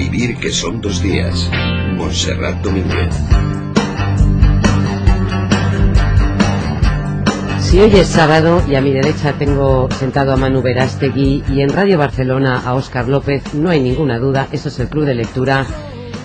vivir que son dos días. Montserrat Domínguez. Si hoy es sábado y a mi derecha tengo sentado a Manu Verástegui y en Radio Barcelona a Óscar López, no hay ninguna duda, eso es el Club de Lectura.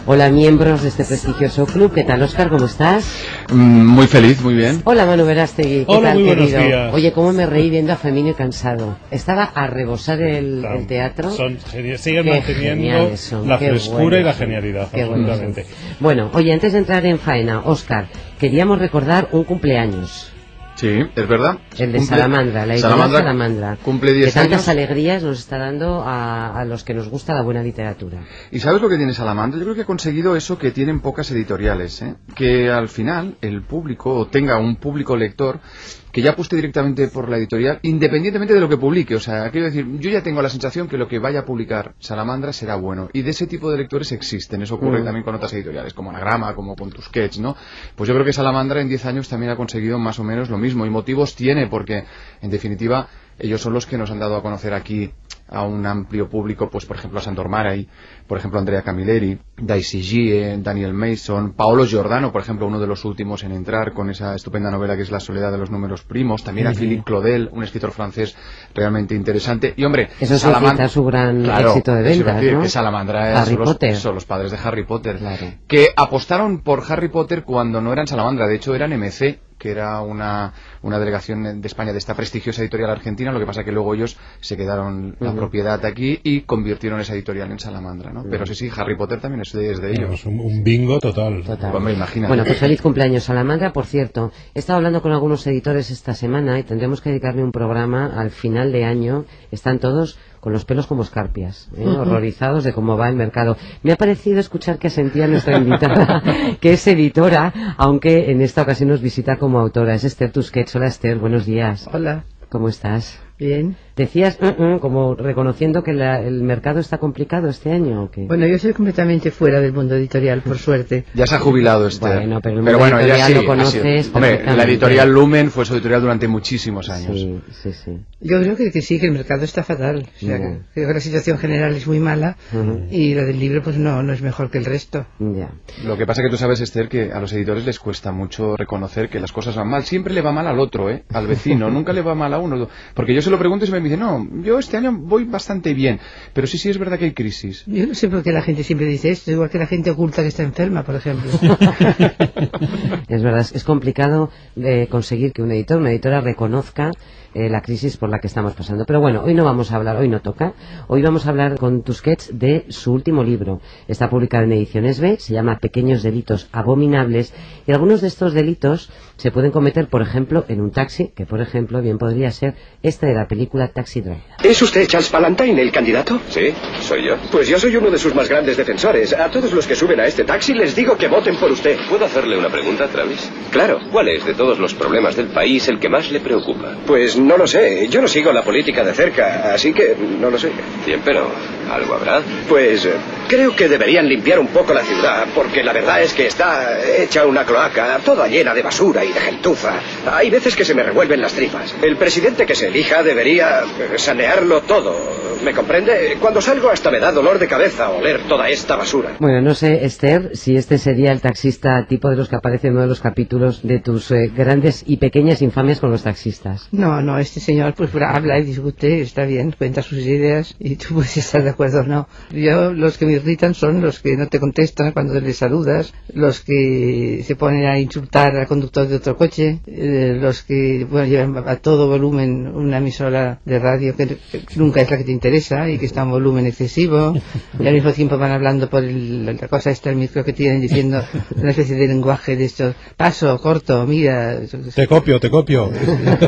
Hola miembros de este prestigioso club, ¿qué tal Óscar? ¿Cómo estás? Mm, muy feliz, muy bien. Hola Manu Verástegui, ¿qué Hola, tal muy buenos querido? días. Oye, cómo me reí viendo a Femino y Cansado. Estaba a rebosar el, el teatro. Son- siguen Qué manteniendo geniales son, la qué frescura y la genialidad, Qué absolutamente. son. Bueno, oye, antes de entrar en faena, Óscar, queríamos recordar un cumpleaños. Sí, es verdad. El de Cumple- Salamandra, la editorial Salamandra Salamandra. Cumple que 10 tantas años. alegrías nos está dando a, a los que nos gusta la buena literatura. ¿Y sabes lo que tiene Salamandra? Yo creo que ha conseguido eso que tienen pocas editoriales, ¿eh? Que al final el público, o tenga un público lector, que ya apueste directamente por la editorial, independientemente de lo que publique. O sea, quiero decir, yo ya tengo la sensación que lo que vaya a publicar Salamandra será bueno. Y de ese tipo de lectores existen. Eso ocurre Mm. también con otras editoriales, como Anagrama, como con Tusquets, ¿no? Pues yo creo que Salamandra en 10 años también ha conseguido más o menos lo mismo. Y motivos tiene, porque, en definitiva, ellos son los que nos han dado a conocer aquí a un amplio público, pues por ejemplo a Sandor Maray, por ejemplo Andrea Camilleri, Daisy Gie, Daniel Mason, Paolo Giordano, por ejemplo, uno de los últimos en entrar con esa estupenda novela que es La soledad de los números primos, también a Philippe Claudel, un escritor francés realmente interesante. Y hombre, Eso Salaman- significa su gran Claro, éxito de ventas, decir, ¿no? que Salamandra es Harry los, Potter. son los padres de Harry Potter, Claro. que apostaron por Harry Potter cuando no eran Salamandra, de hecho eran MC, que era una, una delegación de España de esta prestigiosa editorial argentina, lo que pasa que luego ellos se quedaron la propiedad aquí y convirtieron esa editorial en Salamandra, ¿no? Pero sí, sí, Harry Potter también es de, es de ellos. Es un, un bingo total. Total. Hombre, imagínate. Bueno, pues feliz cumpleaños, Salamandra. Por cierto, he estado hablando con algunos editores esta semana y tendremos que dedicarle un programa al final de año. Están todos con los pelos como escarpias, ¿eh? horrorizados de cómo va el mercado. Me ha parecido escuchar que asentía nuestra invitada, que es editora, aunque en esta ocasión nos visita como autora. Es Esther Tusquets. Hola, Esther, buenos días. Hola, ¿Cómo estás? Bien. Decías, "Mm, mm", como reconociendo que la- el mercado está complicado este año. ¿o qué? Bueno, yo soy completamente fuera del mundo editorial, por suerte. Ya se ha jubilado este. Bueno, pero el mundo bueno, ella editorial sí, lo conoces Hombre, la editorial Lumen fue su editorial durante muchísimos años. sí, sí, sí. Yo creo que, que sí, que el mercado está fatal. O sea, Ya. que- creo que la situación general es muy mala Ujú. y la del libro pues no, no es mejor que el resto. Ya. Lo que pasa que tú sabes, Esther, que a los editores les cuesta mucho reconocer que las cosas van mal. Siempre le va mal al otro, ¿eh? Al vecino. Nunca le va mal a uno. Porque yo se lo pregunto y se me dice, no, yo este año voy bastante bien. Pero sí, sí es verdad que hay crisis. Yo no sé por qué la gente siempre dice esto, igual que la gente oculta que está enferma, por ejemplo. Es verdad, es- es complicado eh, conseguir que un editor, una editora reconozca eh, la crisis por la que estamos pasando. Pero bueno, hoy no vamos a hablar, hoy no toca. Hoy vamos a hablar con Tusquets de su último libro. Está publicado en Ediciones B, se llama Pequeños delitos abominables y algunos de estos delitos se pueden cometer, por ejemplo, en un taxi, que por ejemplo bien podría ser esta de la película Taxi Driver. ¿Es usted Charles Palantine, el candidato? Sí, soy yo. Pues yo soy uno de sus más grandes defensores. A todos los que suben a este taxi les digo que voten por usted. ¿Puedo hacerle una pregunta, Travis? Claro. ¿Cuál es de todos los problemas del país el que más le preocupa? Pues no lo sé. Yo no sigo la política de cerca, así que no lo sé. Bien, pero algo habrá. Pues eh, creo que deberían limpiar un poco la ciudad, porque la verdad es que está hecha una cloaca, toda llena de basura y de gentuza. Hay veces que se me revuelven las tripas. El presidente que se elija debería sanearlo todo. ¿Me comprende? Cuando salgo hasta me da dolor de cabeza oler toda esta basura. Bueno, no sé, Esther, si este sería el taxista tipo de los que aparece en uno de los capítulos de tus eh, grandes y pequeñas infamias con los taxistas. No, no, este señor pues habla y discute, está bien, cuenta sus ideas y tú puedes estar de acuerdo o no. Yo, los que me irritan son los que no te contestan cuando les saludas, los que se ponen a insultar al conductor de otro coche, eh, los que bueno, llevan a todo volumen una emisora de radio que, que nunca es la que te interesa y que está en volumen excesivo y al mismo tiempo van hablando por el- la cosa esta, el micro que tienen diciendo una especie de lenguaje de estos, paso, corto, mira, Te copio, te copio.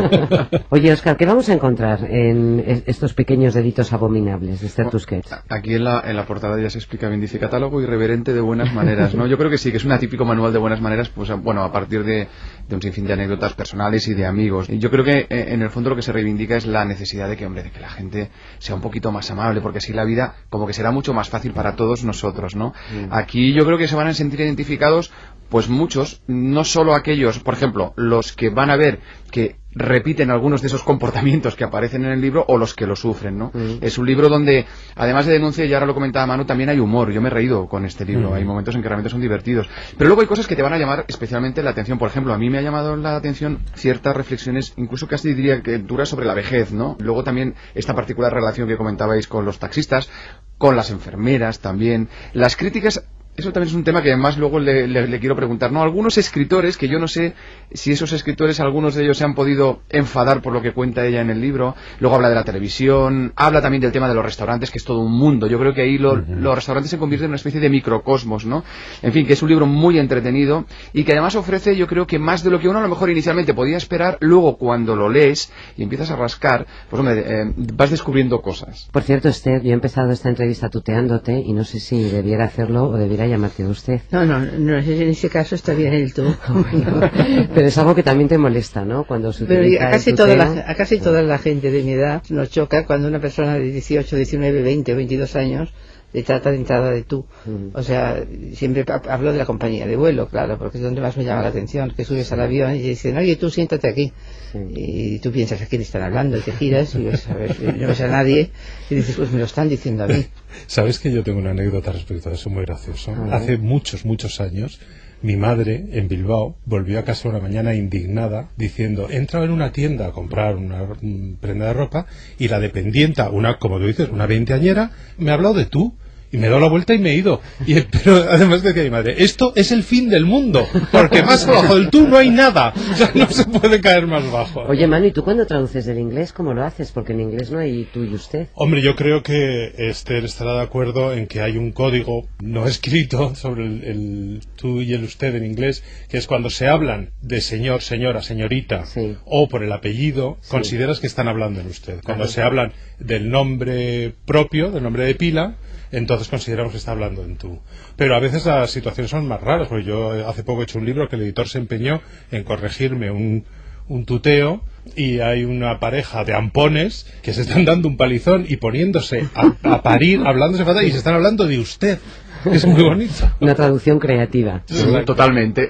Oye, Oscar, ¿qué vamos a encontrar en es- estos pequeños delitos abominables de Esther Tusquets? Aquí en la, en la portada ya se explica bien, dice catálogo irreverente de buenas maneras, ¿no? Yo creo que sí, que es un típico manual de buenas maneras, pues bueno, a partir de, de un sinfín de anécdotas personales y de amigos. Y yo creo que eh, en el fondo lo que se reivindica es la necesidad de que, hombre, de que la gente sea un poquito más amable, porque así la vida como que será mucho más fácil para todos nosotros, ¿no? Aquí yo creo que se van a sentir identificados pues muchos, no solo aquellos, por ejemplo, los que van a ver que repiten algunos de esos comportamientos que aparecen en el libro o los que lo sufren, ¿no? Mm. Es un libro donde, además de denuncia, y ahora lo comentaba Manu, también hay humor. Yo me he reído con este libro. Mm. Hay momentos en que realmente son divertidos. Pero luego hay cosas que te van a llamar especialmente la atención. Por ejemplo, a mí me ha llamado la atención ciertas reflexiones, incluso casi diría que duras sobre la vejez, ¿no? Luego también esta particular relación que comentabais con los taxistas, con las enfermeras también. Las críticas eso también es un tema que además luego le, le- le quiero preguntar. No, algunos escritores, que yo no sé si esos escritores, algunos de ellos se han podido enfadar por lo que cuenta ella en el libro. Luego habla de la televisión, habla también del tema de los restaurantes, que es todo un mundo. Yo creo que ahí lo- los restaurantes se convierten en una especie de microcosmos, ¿no? En fin, que es un libro muy entretenido y que además ofrece, yo creo que más de lo que uno a lo mejor inicialmente podía esperar, luego cuando lo lees y empiezas a rascar, pues hombre, eh, vas descubriendo cosas. Por cierto, Esther, yo he empezado esta entrevista tuteándote y no sé si debiera hacerlo o debiera llamarte a usted. No, no, no, en ese caso está bien el tú. Pero es algo que también te molesta, ¿no? Cuando se Pero a casi, toda la, a casi toda la gente de mi edad nos choca cuando una persona de 18, 19, 20 o 22 años le trata de entrada de tú. Mm. O sea, siempre ha- hablo de la compañía de vuelo, claro, porque es donde más me llama la atención, que subes al avión y dicen, oye, tú siéntate aquí. Sí. Y tú piensas a quién están hablando y te giras y ves, a ver, no ves a nadie y dices, pues me lo están diciendo a mí. Sabes que yo tengo una anécdota respecto a eso muy gracioso. Hace muchos, muchos años, mi madre en Bilbao volvió a casa una mañana indignada diciendo, he entrado en una tienda a comprar una mm, prenda de ropa y la dependienta, una, como tú dices, una veinteañera, me ha hablado de tú. Y me he dado la vuelta y me he ido. Y, pero además decía mi madre, esto es el fin del mundo, porque más abajo del tú no hay nada. Sea, no se puede caer más bajo. Oye, Manu, ¿y tú cuando traduces del inglés cómo lo haces? Porque en inglés no hay tú y usted. Hombre, yo creo que Esther estará de acuerdo en que hay un código no escrito sobre el, el tú y el usted en inglés, que es cuando se hablan de señor, señora, señorita Sí. o por el apellido, Sí. consideras que están hablando en usted. Cuando Ajá. se hablan del nombre propio, del nombre de pila, entonces consideramos que está hablando en tú. Pero a veces las situaciones son más raras, porque yo eh, hace poco he hecho un libro que el editor se empeñó en corregirme un, un tuteo y hay una pareja de ampones que se están dando un palizón y poniéndose a, a parir, hablándose fatal y se están hablando de usted. Es muy bonito. Una traducción creativa. Totalmente.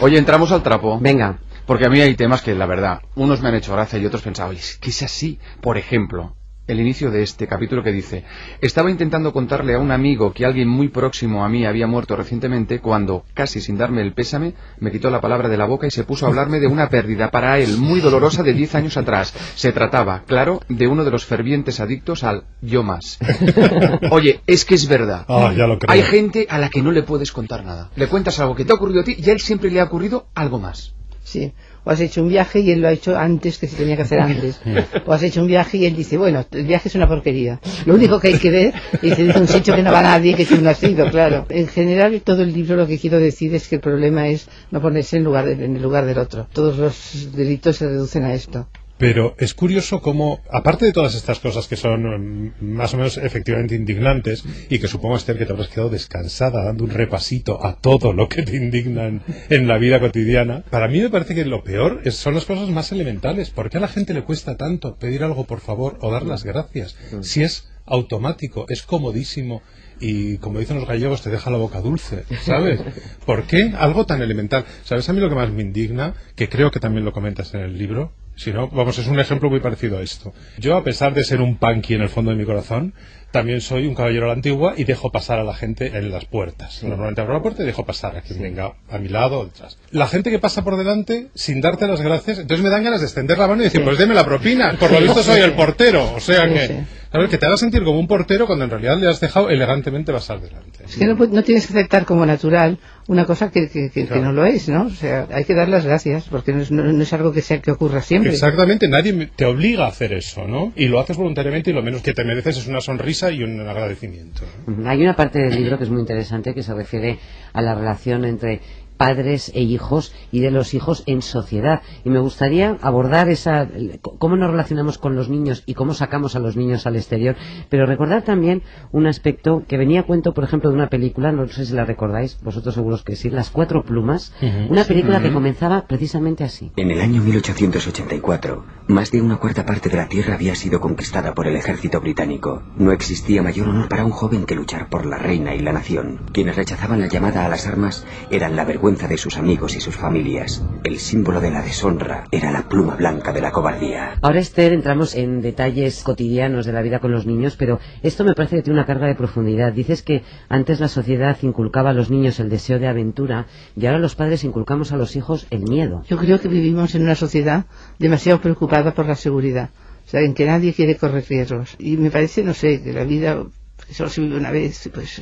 Oye, entramos al trapo. Venga. Porque a mí hay temas que, la verdad, unos me han hecho gracia y otros pensaba, oye, es que es así. Por ejemplo, el inicio de este capítulo que dice, estaba intentando contarle a un amigo que alguien muy próximo a mí había muerto recientemente cuando, casi sin darme el pésame, me quitó la palabra de la boca y se puso a hablarme de una pérdida para él muy dolorosa de diez años atrás. Se trataba, claro, de uno de los fervientes adictos al yo más. Oye, es que es verdad. Ah, ya lo creo. Hay gente a la que no le puedes contar nada. Le cuentas algo que te ha ocurrido a ti y a él siempre le ha ocurrido algo más. Sí. O has hecho un viaje y él lo ha hecho antes que se tenía que hacer antes. O has hecho un viaje y él dice, bueno, el viaje es una porquería. Lo único que hay que ver es que dice un sitio que no va nadie, que tú no has claro. En general, todo el libro lo que quiero decir es que el problema es no ponerse en, lugar en el lugar del otro. Todos los delitos se reducen a esto. Pero es curioso cómo, aparte de todas estas cosas que son mm, más o menos efectivamente indignantes, y que supongo, Esther, que te habrás quedado descansada dando un repasito a todo lo que te indigna en, la vida cotidiana, para mí me parece que lo peor es- son las cosas más elementales. ¿Por qué a la gente le cuesta tanto pedir algo por favor o dar las gracias? Si es automático, es comodísimo y como dicen los gallegos te deja la boca dulce, ¿sabes? ¿Por qué algo tan elemental? ¿Sabes a mí lo que más me indigna? Que creo que también lo comentas en el libro. Si no, vamos, es un ejemplo muy parecido a esto. Yo, a pesar de ser un punky en el fondo de mi corazón, también soy un caballero a la antigua y dejo pasar a la gente en las puertas. Normalmente abro la puerta y dejo pasar a quien venga a mi lado o detrás. La gente que pasa por delante, sin darte las gracias, entonces me dan ganas de extender la mano y decir, pues deme la propina. Por lo visto soy el portero. O sea que. ¿sabes? Que te hagas sentir como un portero cuando en realidad le has dejado elegantemente pasar delante. Es que no, no tienes que aceptar como natural una cosa que, que- que- que Claro. no lo es, ¿no? O sea, hay que dar las gracias, porque no es, no- no es algo que, sea, que ocurra siempre. Exactamente, nadie te obliga a hacer eso, ¿no? Y lo haces voluntariamente y lo menos que te mereces es una sonrisa y un agradecimiento. Hay una parte del libro que es muy interesante que se refiere a la relación entre padres e hijos y de los hijos en sociedad. Y me gustaría abordar esa, cómo nos relacionamos con los niños y cómo sacamos a los niños al exterior, pero recordar también un aspecto que venía a cuento, por ejemplo, de una película, no sé si la recordáis, vosotros seguros que sí, Las Cuatro Plumas, Ujú. una película que comenzaba precisamente así. En el año 1884, más de una cuarta parte de la tierra había sido conquistada por el ejército británico. No existía mayor honor para un joven que luchar por la reina y la nación. Quienes rechazaban la llamada a las armas eran la vergüenza vergüenza de sus amigos y sus familias. El símbolo de la deshonra era la pluma blanca de la cobardía. Ahora, Esther, entramos en detalles cotidianos de la vida con los niños, pero esto me parece que tiene una carga de profundidad. Dices que antes la sociedad inculcaba a los niños el deseo de aventura y ahora los padres inculcamos a los hijos el miedo. Yo creo que vivimos en una sociedad demasiado preocupada por la seguridad. O sea, en que nadie quiere correr riesgos. Y me parece, no sé, que la vida solo una vez, pues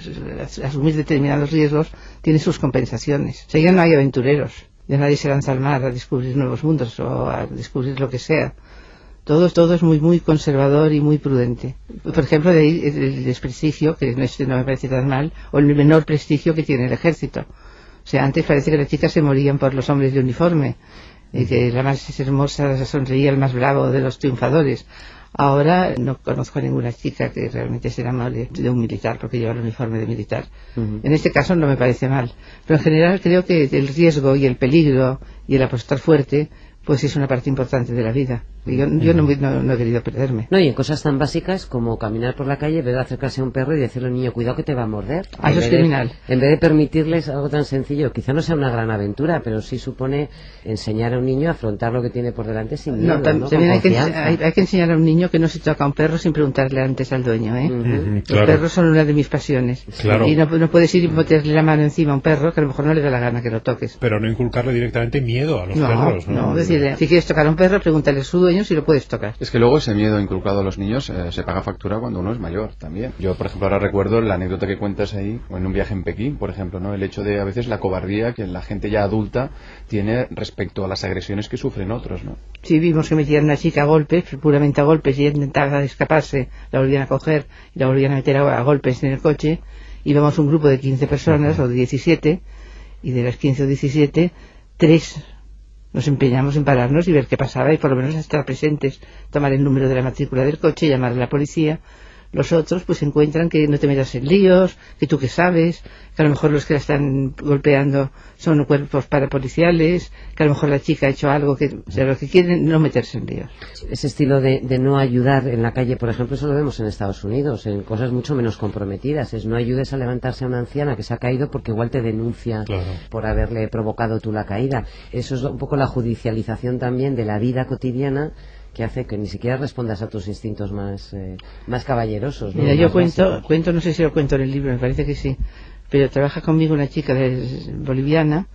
asumir determinados riesgos tiene sus compensaciones. O sea, ya no hay aventureros. Ya nadie se lanza al mar a descubrir nuevos mundos o a descubrir lo que sea. Todo, todo es muy, muy conservador y muy prudente. Por ejemplo, de ahí el desprestigio, que no, no me parece tan mal, o el menor prestigio que tiene el ejército. O sea, antes parece que las chicas se morían por los hombres de uniforme y que la más hermosa sonreía el más bravo de los triunfadores. Ahora no conozco a ninguna chica que realmente se enamore de un militar porque lleva el uniforme de militar. En este caso no me parece mal. Pero en general creo que el riesgo y el peligro y el apostar fuerte pues es una parte importante de la vida. Yo, yo no, no, no, he querido perderme. No, y en cosas tan básicas como caminar por la calle, ver acercarse a un perro y decirle al niño, cuidado que te va a morder. Ah, eso es criminal. De, en vez de permitirles algo tan sencillo, quizá no sea una gran aventura, pero sí supone enseñar a un niño a afrontar lo que tiene por delante sin miedo. No, también hay, que, hay, hay, que, enseñar a un niño que no se toca a un perro sin preguntarle antes al dueño. ¿eh? Uh -huh. claro. Los perros son una de mis pasiones. Claro. Y no, no, puedes ir y meterle la mano encima a un perro que a lo mejor no le da la gana que lo toques. Pero no inculcarle directamente miedo a los perros. No, no, decirle, si quieres tocar a un perro, pregúntale a su dueño si lo puedes tocar. Es que luego ese miedo inculcado a los niños eh, se paga factura cuando uno es mayor también. Yo, por ejemplo, ahora recuerdo la anécdota que cuentas ahí, o en un viaje en Pekín, por ejemplo, ¿no? El hecho de a veces la cobardía que la gente ya adulta tiene respecto a las agresiones que sufren otros, ¿no? Sí, vimos que metían a una chica a golpes, puramente a golpes, y ella intentaba escaparse, la volvían a coger y la volvían a meter a, a golpes en el coche. Íbamos un grupo de 15 personas, o de 17, y de las 15 o 17, tres nos empeñamos en pararnos y ver qué pasaba y por lo menos estar presentes, tomar el número de la matrícula del coche, llamar a la policía. Los otros pues encuentran que no te metas en líos, que tú que sabes, que a lo mejor los que la están golpeando son cuerpos parapoliciales, que a lo mejor la chica ha hecho algo que, o sea, lo que quieren no meterse en líos. Ese estilo de, de, no ayudar en la calle, por ejemplo, eso lo vemos en Estados Unidos, en cosas mucho menos comprometidas. Es no ayudes a levantarse a una anciana que se ha caído porque igual te denuncia claro. por haberle provocado tú la caída. Eso es un poco la judicialización también de la vida cotidiana que hace que ni siquiera respondas a tus instintos más, eh, más caballerosos. ¿no? Mira, yo Más cuento, básicos. cuento, no sé si lo cuento en el libro, me parece que sí, pero trabaja conmigo una chica de, boliviana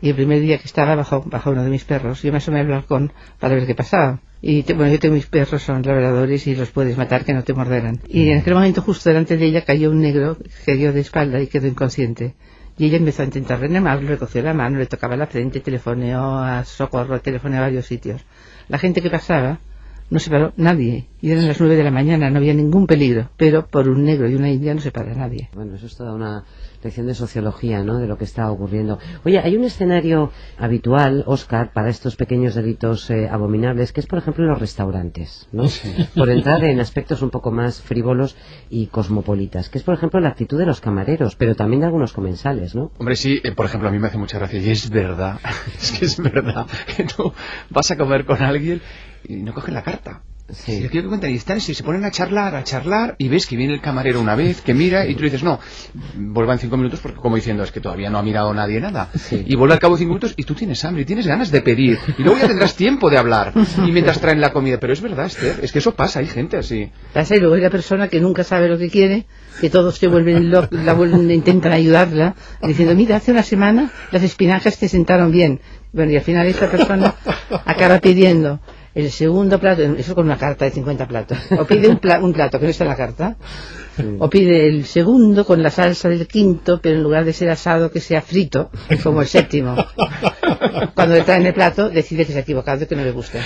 y el primer día que estaba bajo, bajo uno de mis perros, yo me asomé al balcón para ver qué pasaba. Y te, bueno, yo tengo mis perros, son labradores y los puedes matar que no te morderan. Y en aquel momento justo delante de ella cayó un negro, cayó de espalda y quedó inconsciente. Y ella empezó a intentar reanimarlo, le cogió la mano, le tocaba la frente, telefoneó a socorro, telefoneó a varios sitios. La gente que pasaba no se paró nadie. Y eran las nueve de la mañana, no había ningún peligro. Pero por un negro y una india no se para nadie. Bueno, eso es toda una lección de sociología, ¿no? De lo que está ocurriendo. Oye, hay un escenario habitual, Oscar, para estos pequeños delitos eh, abominables, que es, por ejemplo, los restaurantes, ¿no? Por entrar en aspectos un poco más frívolos y cosmopolitas, que es, por ejemplo, la actitud de los camareros, pero también de algunos comensales, ¿no? Hombre, sí, eh, por ejemplo, a mí me hace mucha gracia, y es verdad, es que es verdad, que tú vas a comer con alguien y no cogen la carta. Sí. Si quiero que cuentan, y están, si se ponen a charlar, a charlar, y ves que viene el camarero una vez, que mira, y tú dices, no, vuelva en cinco minutos, porque como diciendo, es que todavía no ha mirado nadie nada. Sí. Y vuelve al cabo de cinco minutos, y tú tienes hambre, y tienes ganas de pedir, y luego ya tendrás tiempo de hablar, y mientras traen la comida. Pero es verdad, Esther, es que eso pasa, hay gente así. Pasa y luego hay la persona que nunca sabe lo que quiere, que todos se vuelven lo, la vuelven, intentan ayudarla, diciendo, mira, hace una semana las espinacas te sentaron bien. Bueno, y al final esta persona acaba pidiendo el segundo plato, eso con una carta de 50 platos, o pide un, pla un plato que no está en la carta, o pide el segundo con la salsa del quinto, pero en lugar de ser asado que sea frito, como el séptimo. Cuando le traen el plato, decide que se ha equivocado y que no le gusta.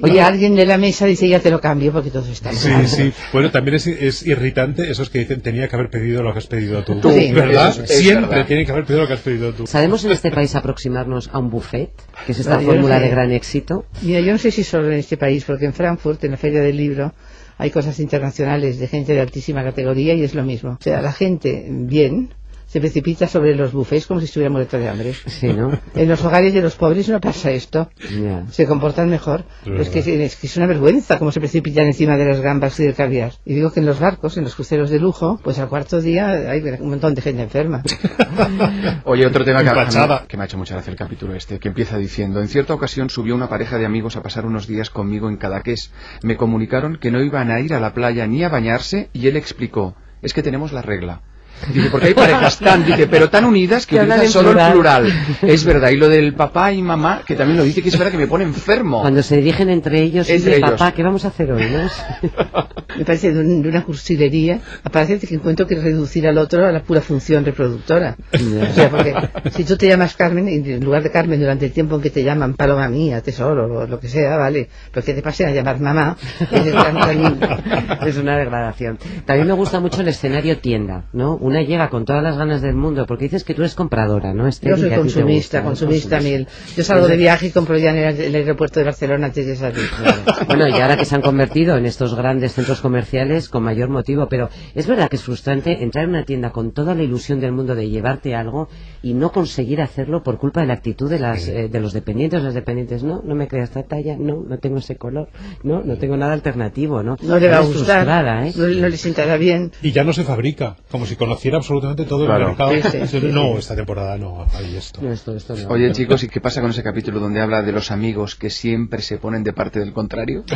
Oye, alguien de la mesa dice, ya te lo cambio porque todos están Sí, sí. Bueno, también es, es, irritante esos que dicen, tenía que haber pedido lo que has pedido tú. Sí. ¿Verdad? Es, es Siempre verdad. tienen que haber pedido lo que has pedido tú. ¿Sabemos en este país aproximarnos a un buffet? Que es esta No, yo no fórmula sé. de gran éxito. Mira, yo no sé si solo en este país, porque en Frankfurt, en la Feria del Libro, hay cosas internacionales de gente de altísima categoría y es lo mismo. O sea, la gente bien se precipita sobre los bufés como si estuviera muerto de hambre. Sí, ¿no? En los hogares de los pobres no pasa esto. Se comportan mejor. Pero es, que, es que es una vergüenza cómo se precipitan encima de las gambas y del caviar. Y digo que en los barcos, en los cruceros de lujo, pues al cuarto día hay un montón de gente enferma. Oye, otro tema que, mí- que me ha hecho mucha gracia el capítulo este, que empieza diciendo, en cierta ocasión subió una pareja de amigos a pasar unos días conmigo en Cadaqués. Me comunicaron que no iban a ir a la playa ni a bañarse y él explicó, es que tenemos la regla. Dice, porque hay parejas tan, dice, pero tan unidas que Que utilizan solo el plural. Es verdad, y lo del papá y mamá, que también lo dice, que es verdad que me pone enfermo. Cuando se dirigen entre ellos, y Entre dicen, ellos. papá, ¿qué vamos a hacer hoy? ¿no? Me parece de, un- de una cursilería. Aparte que encuentro que reducir al otro a la pura función reproductora. O sea, porque si tú te llamas Carmen, y en lugar de Carmen durante el tiempo en que te llaman paloma mía, tesoro, o lo que sea, vale, pero que te pasen a llamar mamá, es tan- tan- es una degradación. También me gusta mucho el escenario tienda, ¿no? Una llega con todas las ganas del mundo, porque dices que tú eres compradora, ¿no? Esther? Yo soy consumista, gusta, consumista mil. Yo salgo de viaje y compro ya en el, el aeropuerto de Barcelona antes de salir. Bueno, y ahora que se han convertido en estos grandes centros comerciales, con mayor motivo, pero es verdad que es frustrante entrar en una tienda con toda la ilusión del mundo de llevarte algo y no conseguir hacerlo por culpa de la actitud de, las, eh, de los dependientes. Los dependientes, no, no me queda esta talla, no, no tengo ese color, no, no tengo nada alternativo, ¿no? No le va a gustar, ¿eh? no, no le sentará bien. Y ya no se fabrica, como si conociera absolutamente todo Claro. el mercado. Sí, sí, sí, no, esta temporada no, hay esto. No, esto, esto no. Oye, chicos, ¿y qué pasa con ese capítulo donde habla de los amigos que siempre se ponen de parte del contrario?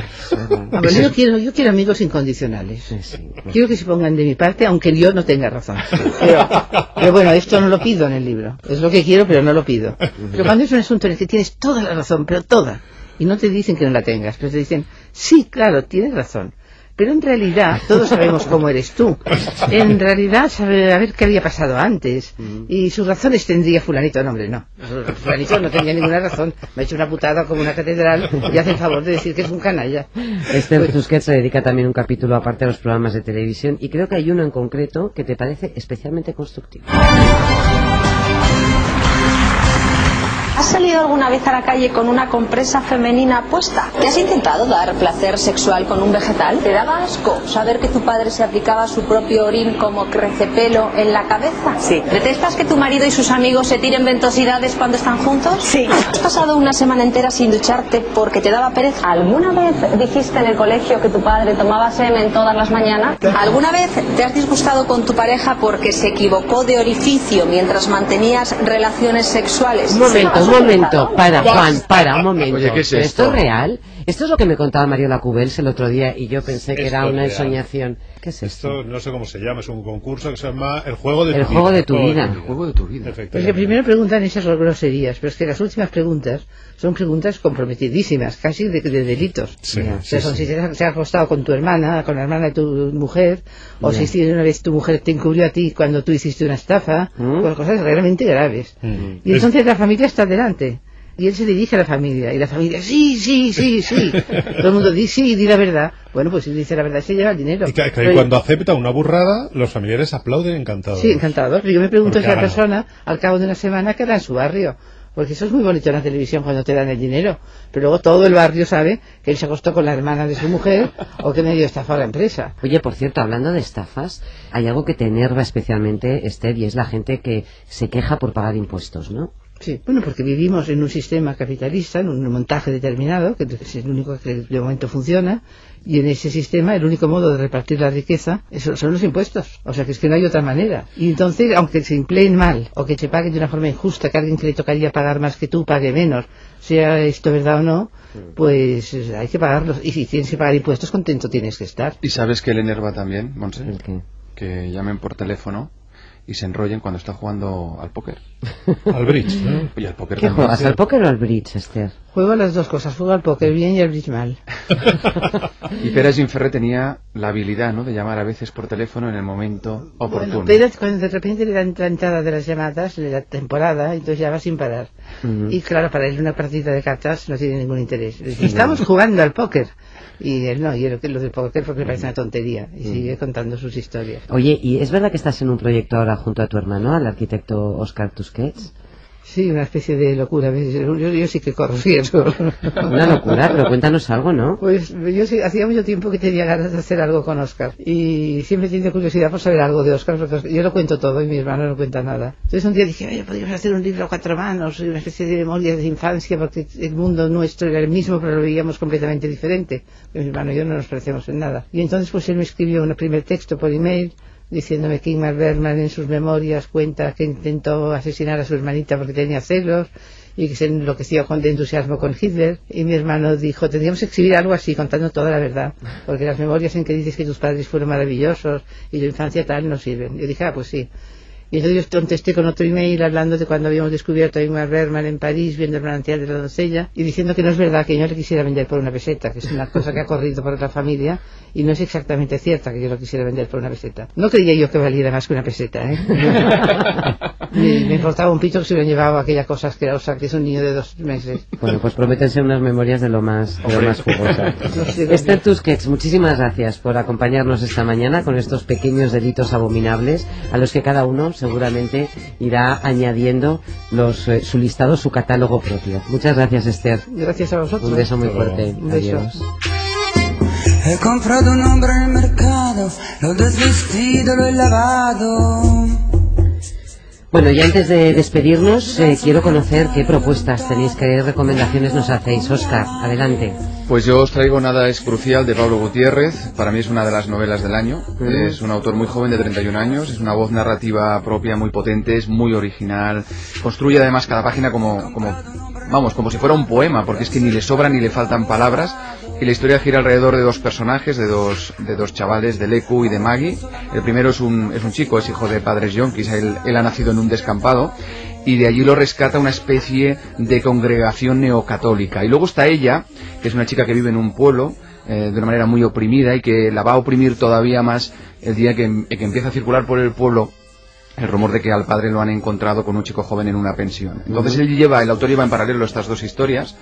Bueno, yo, quiero, yo quiero amigos incondicionales. Sí, sí. Quiero que se pongan de mi parte, aunque yo no tenga razón. Pero, pero bueno, esto no lo pido en el libro. Es lo que quiero, pero no lo pido. Pero cuando es un asunto en el que tienes toda la razón, pero toda, y no te dicen que no la tengas, pero te dicen, sí, claro, tienes razón. Pero en realidad, todos sabemos cómo eres tú. En realidad, sabe a ver qué había pasado antes. Y sus razones tendría fulanito. No, hombre, no. Fulanito no tenía ninguna razón. Me ha hecho una putada como una catedral y hace el favor de decir que es un canalla. Esther Tusquets se dedica también un capítulo aparte a los programas de televisión y creo que hay uno en concreto que te parece especialmente constructivo. ¿Has salido alguna vez a la calle con una compresa femenina puesta? ¿Te has intentado dar placer sexual con un vegetal? ¿Te daba asco saber que tu padre se aplicaba su propio orín como crecepelo en la cabeza? Sí. ¿Detestas que tu marido y sus amigos se tiren ventosidades cuando están juntos? Sí. ¿Has pasado una semana entera sin ducharte porque te daba pereza? ¿Alguna vez dijiste en el colegio que tu padre tomaba semen todas las mañanas? ¿Alguna vez te has disgustado con tu pareja porque se equivocó de orificio mientras mantenías relaciones sexuales? Un momento, ¿Has un momento, para Juan, para, un momento. Oye, ¿qué es. ¿Esto es real? Esto es lo que me contaba Mariola Cubels el otro día y yo pensé que Esto era una ensoñación. ¿Qué es esto? Esto no sé cómo se llama, es un concurso que se llama El juego de El tu juego vida. de tu vida. El juego de tu vida. Pues Efectivamente. que primero preguntan esas groserías, pero es que las últimas preguntas son preguntas comprometidísimas, casi de, de delitos. Sí. O sea, son sí. si te te has acostado con tu hermana, con la hermana de tu mujer, o si una vez tu mujer te encubrió a ti cuando tú hiciste una estafa, ¿Mm? pues cosas realmente graves. Mm. Y entonces la familia está delante. Y él se dirige a la familia. Y la familia, sí, sí, sí, sí. Todo el mundo dice, sí, di la verdad. Bueno, pues si dice la verdad, se lleva el dinero. Y que- que Pero- cuando acepta una burrada, los familiares aplauden encantados. Sí, encantador. Yo me pregunto Porque si la persona, al cabo de una semana, queda en su barrio. Porque eso es muy bonito en la televisión cuando te dan el dinero. Pero luego todo el barrio sabe que él se acostó con la hermana de su mujer o que medio estafó a la empresa. Oye, por cierto, hablando de estafas, hay algo que te enerva especialmente, Esther, y es la gente que se queja por pagar impuestos, ¿no? Sí, bueno, porque vivimos en un sistema capitalista, en un montaje determinado, que es el único que de momento funciona, y en ese sistema el único modo de repartir la riqueza son los impuestos. O sea que es que no hay otra manera. Y entonces, aunque se empleen mal, o que se pague de una forma injusta, que alguien que le tocaría pagar más que tú pague menos, sea esto verdad o no, pues hay que pagarlos. Y si tienes que pagar impuestos, contento tienes que estar. ¿Y sabes que le enerva también, Monse? Que llamen por teléfono y se enrollen cuando está jugando al póker. Al bridge, ¿no? Y al póker ¿Qué juegas, al póker o al bridge, Esther? Juego las dos cosas, juego al póker bien y al bridge mal. Y Pérez Ginferre tenía la habilidad, ¿no?, de llamar a veces por teléfono en el momento oportuno. Bueno, pero cuando de repente le dan la entrada de las llamadas, le da temporada, entonces ya va sin parar. Ujú. Y claro, para él una partida de cartas no tiene ningún interés. Estamos jugando al póker. Y él no, y él, lo del póker porque parece una tontería. Y sigue contando sus historias. Oye, ¿y es verdad que estás en un proyecto ahora junto a tu hermano, al arquitecto Oscar Tusquets? Sí, una especie de locura. Yo, yo sí que corro riesgo. Una locura, pero cuéntanos algo, ¿no? Pues yo sí, hacía mucho tiempo que tenía ganas de hacer algo con Oscar. Y siempre he tenido curiosidad por saber algo de Oscar, porque yo lo cuento todo y mi hermano no cuenta nada. Entonces un día dije, oye, podríamos hacer un libro a cuatro manos, una especie de memorias de infancia, porque el mundo nuestro era el mismo, pero lo veíamos completamente diferente. Mi hermano y yo no nos parecemos en nada. Y entonces pues él me escribió un primer texto por email diciéndome que Ingmar Bergman en sus memorias cuenta que intentó asesinar a su hermanita porque tenía celos y que se enloqueció con de entusiasmo con Hitler. Y mi hermano dijo tendríamos que escribir algo así contando toda la verdad porque las memorias en que dices que tus padres fueron maravillosos y tu infancia tal no sirven yo dije ah pues sí y entonces yo contesté con otro email hablando de cuando habíamos descubierto a Ingmar Bergman en París viendo el manantial de la doncella y diciendo que no es verdad que yo le quisiera vender por una peseta, que es una cosa que ha corrido por otra familia y no es exactamente cierta que yo lo quisiera vender por una peseta. No creía yo que valiera más que una peseta, ¿eh? me, me, importaba un pito que se lo llevaba aquella cosa asquerosa que es un niño de dos meses. Bueno, pues prométense unas memorias de lo más, de lo más jugosas. Esther Tusquets, muchísimas gracias por acompañarnos esta mañana con estos pequeños delitos abominables a los que cada uno seguramente irá añadiendo los, eh, su listado, su catálogo propio. Muchas gracias, Esther. Gracias a vosotros. Un beso muy fuerte. Un beso. Adiós. He comprado un hombre en el mercado, lo he desvestido, lo he lavado. Bueno, y antes de despedirnos, eh, quiero conocer qué propuestas tenéis, qué recomendaciones nos hacéis. Oscar, adelante. Pues yo os traigo Nada es crucial de Pablo Gutiérrez. Para mí es una de las novelas del año. Es un autor muy joven de 31 años. Es una voz narrativa propia muy potente, es muy original. Construye además cada página como, como, vamos, como si fuera un poema, porque es que ni le sobran ni le faltan palabras. Y la historia gira alrededor de dos personajes, de dos, de dos chavales, de Leku y de Maggie. El primero es un, es un chico, es hijo de padres yonkis. Él, él ha nacido en un descampado y de allí lo rescata una especie de congregación neocatólica. Y luego está ella, que es una chica que vive en un pueblo eh, de una manera muy oprimida y que la va a oprimir todavía más el día que, que empieza a circular por el pueblo el rumor de que al padre lo han encontrado con un chico joven en una pensión. Entonces él lleva, el autor lleva en paralelo estas dos historias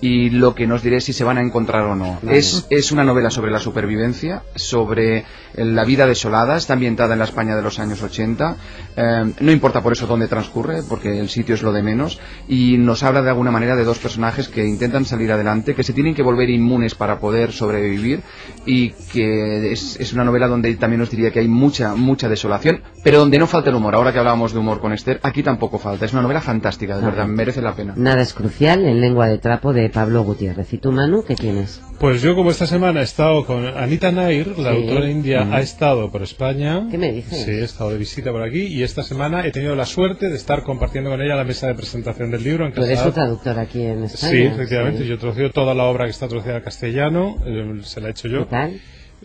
y lo que nos diré es si se van a encontrar o no. Es, es una novela sobre la supervivencia, sobre la vida desolada, está ambientada en la España de los años 80, eh, no importa por eso dónde transcurre, porque el sitio es lo de menos, y nos habla de alguna manera de dos personajes que intentan salir adelante, que se tienen que volver inmunes para poder sobrevivir, y que es, es una novela donde también os diría que hay mucha, mucha desolación, pero donde no falta el humor. Ahora que hablábamos de humor con Esther, aquí tampoco falta. Es una novela fantástica, de verdad, merece la pena. Nada es crucial en lengua de trapo de Pablo Gutiérrez. ¿Y tú, Manu, qué tienes? Pues yo como esta semana he estado con Anita Nair, la Sí. autora india, Mm. ha estado por España. ¿Qué me dices? Sí, he estado de visita por aquí y esta semana he tenido la suerte de estar compartiendo con ella la mesa de presentación del libro en Tú eres su traductor aquí en España. Sí, efectivamente. Sí. Yo traducido toda la obra que está traducida al castellano, eh, se la he hecho yo. ¿Qué tal?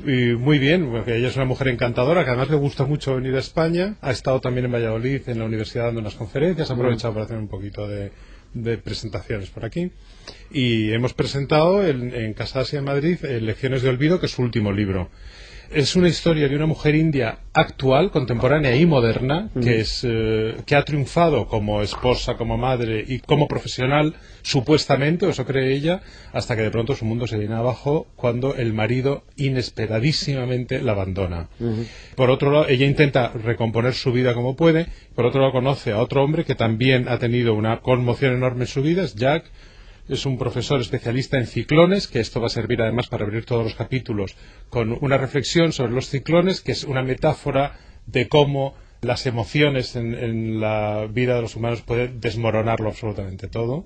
Y muy bien, porque ella es una mujer encantadora, que además le gusta mucho venir a España. Ha estado también en Valladolid, en la universidad, dando unas conferencias. Ha aprovechado para hacer un poquito de, de presentaciones por aquí. Y hemos presentado en, en Casa Asia en Madrid eh, Lecciones de Olvido, que es su último libro. Es una historia de una mujer india actual, contemporánea y moderna, que, es, eh, que ha triunfado como esposa, como madre y como profesional, supuestamente, o eso cree ella, hasta que de pronto su mundo se viene abajo cuando el marido inesperadísimamente la abandona. Por otro lado, ella intenta recomponer su vida como puede, por otro lado conoce a otro hombre que también ha tenido una conmoción enorme en su vida, es Jack, es un profesor especialista en ciclones, que esto va a servir además para abrir todos los capítulos con una reflexión sobre los ciclones, que es una metáfora de cómo las emociones en, en la vida de los humanos pueden desmoronarlo absolutamente todo.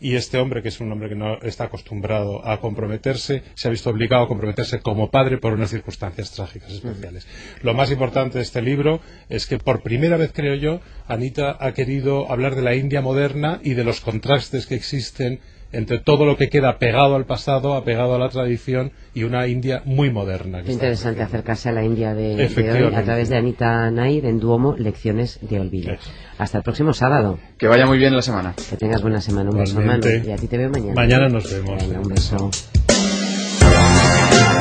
Y este hombre, que es un hombre que no está acostumbrado a comprometerse, se ha visto obligado a comprometerse como padre por unas circunstancias trágicas especiales. Lo más importante de este libro es que por primera vez, creo yo, Anita ha querido hablar de la India moderna y de los contrastes que existen entre todo lo que queda pegado al pasado, apegado a la tradición y una India muy moderna. que Qué interesante acercarse a la India de, de hoy a través de Anita Nair en Duomo, Lecciones de Olvido. Eso. Hasta el próximo sábado. Que vaya muy bien la semana. Que tengas buena semana. Un beso, Manu. Igualmente. Y a ti te veo mañana. Mañana nos vemos. Venga, un Un beso. beso.